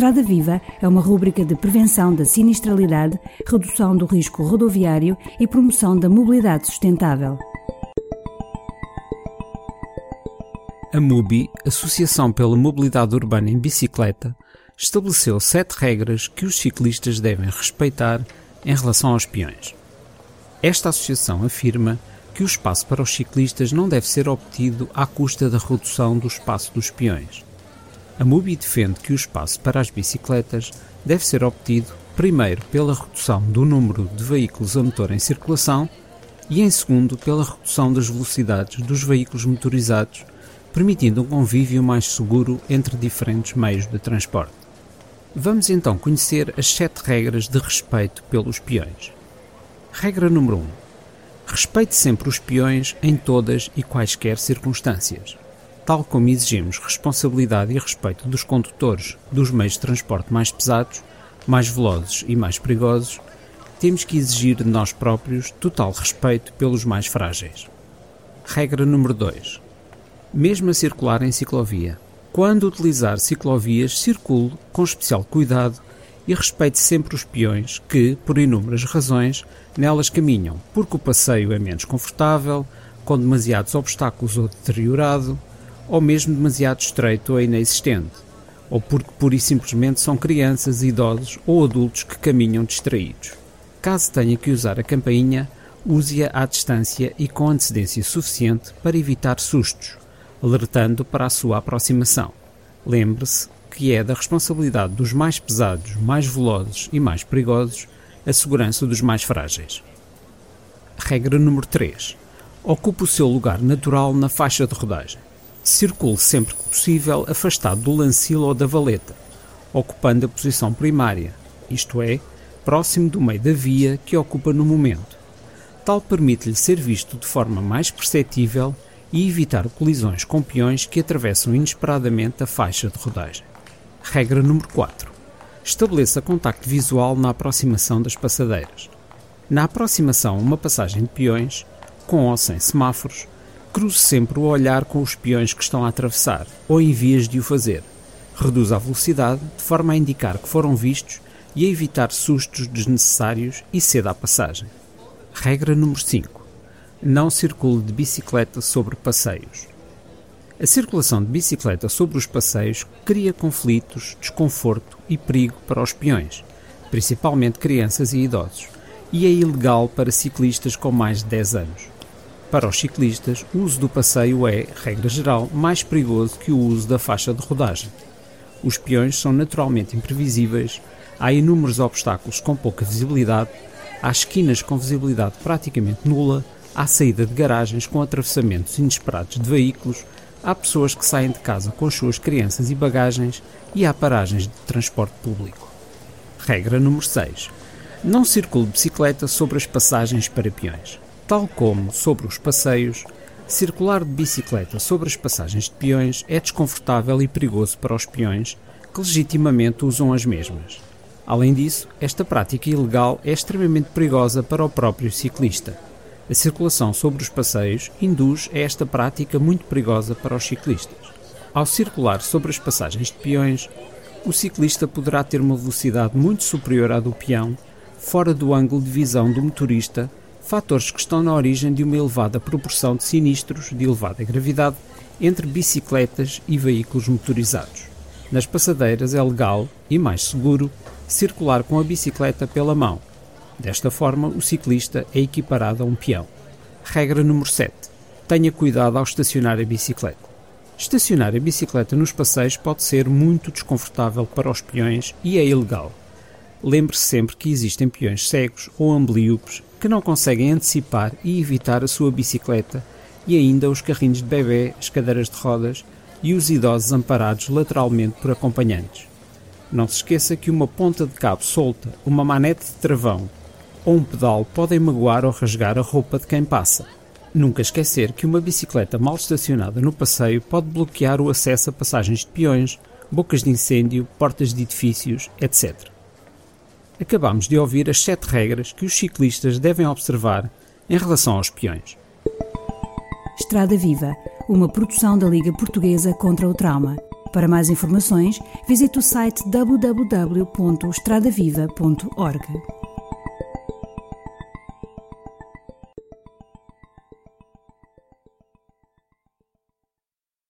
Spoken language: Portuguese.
Estrada Viva é uma rúbrica de prevenção da sinistralidade, redução do risco rodoviário e promoção da mobilidade sustentável. A MUBI, Associação pela Mobilidade Urbana em Bicicleta, estabeleceu sete regras que os ciclistas devem respeitar em relação aos peões. Esta associação afirma que o espaço para os ciclistas não deve ser obtido à custa da redução do espaço dos peões. A MUBI defende que o espaço para as bicicletas deve ser obtido, primeiro, pela redução do número de veículos a motor em circulação e, em segundo, pela redução das velocidades dos veículos motorizados, permitindo um convívio mais seguro entre diferentes meios de transporte. Vamos então conhecer as sete regras de respeito pelos peões. Regra número 1. Respeite sempre os peões em todas e quaisquer circunstâncias tal como exigimos responsabilidade e respeito dos condutores dos meios de transporte mais pesados, mais velozes e mais perigosos, temos que exigir de nós próprios total respeito pelos mais frágeis. Regra número 2. Mesmo a circular em ciclovia, quando utilizar ciclovias, circule com especial cuidado e respeite sempre os peões que, por inúmeras razões, nelas caminham, porque o passeio é menos confortável, com demasiados obstáculos ou deteriorado, ou mesmo demasiado estreito ou inexistente, ou porque pura e simplesmente são crianças, idosos ou adultos que caminham distraídos. Caso tenha que usar a campainha, use-a à distância e com antecedência suficiente para evitar sustos, alertando para a sua aproximação. Lembre-se que é da responsabilidade dos mais pesados, mais velozes e mais perigosos a segurança dos mais frágeis. Regra número 3. Ocupe o seu lugar natural na faixa de rodagem. Circule sempre que possível afastado do lancil ou da valeta, ocupando a posição primária, isto é, próximo do meio da via que ocupa no momento. Tal permite-lhe ser visto de forma mais perceptível e evitar colisões com peões que atravessam inesperadamente a faixa de rodagem. Regra número 4. Estabeleça contacto visual na aproximação das passadeiras. Na aproximação a uma passagem de peões, com ou sem semáforos, Cruze sempre o olhar com os peões que estão a atravessar, ou em vias de o fazer. Reduza a velocidade, de forma a indicar que foram vistos e a evitar sustos desnecessários e ceda a passagem. Regra número 5. Não circule de bicicleta sobre passeios. A circulação de bicicleta sobre os passeios cria conflitos, desconforto e perigo para os peões, principalmente crianças e idosos, e é ilegal para ciclistas com mais de 10 anos. Para os ciclistas, o uso do passeio é, regra geral, mais perigoso que o uso da faixa de rodagem. Os peões são naturalmente imprevisíveis, há inúmeros obstáculos com pouca visibilidade, há esquinas com visibilidade praticamente nula, há saída de garagens com atravessamentos inesperados de veículos, há pessoas que saem de casa com as suas crianças e bagagens e há paragens de transporte público. Regra número 6. Não circule bicicleta sobre as passagens para peões. Tal como sobre os passeios, circular de bicicleta sobre as passagens de peões é desconfortável e perigoso para os peões que legitimamente usam as mesmas. Além disso, esta prática ilegal é extremamente perigosa para o próprio ciclista. A circulação sobre os passeios induz a esta prática muito perigosa para os ciclistas. Ao circular sobre as passagens de peões, o ciclista poderá ter uma velocidade muito superior à do peão, fora do ângulo de visão do motorista fatores que estão na origem de uma elevada proporção de sinistros de elevada gravidade entre bicicletas e veículos motorizados. Nas passadeiras é legal e mais seguro circular com a bicicleta pela mão. Desta forma, o ciclista é equiparado a um peão. Regra número 7. Tenha cuidado ao estacionar a bicicleta. Estacionar a bicicleta nos passeios pode ser muito desconfortável para os peões e é ilegal. Lembre-se sempre que existem peões cegos ou ambliopes que não conseguem antecipar e evitar a sua bicicleta e ainda os carrinhos de bebê, as cadeiras de rodas e os idosos amparados lateralmente por acompanhantes. Não se esqueça que uma ponta de cabo solta, uma manete de travão ou um pedal podem magoar ou rasgar a roupa de quem passa. Nunca esquecer que uma bicicleta mal estacionada no passeio pode bloquear o acesso a passagens de peões, bocas de incêndio, portas de edifícios, etc acabamos de ouvir as sete regras que os ciclistas devem observar em relação aos peões. Estrada Viva, uma produção da Liga Portuguesa contra o Trauma. Para mais informações, visite o site www.estradaviva.org.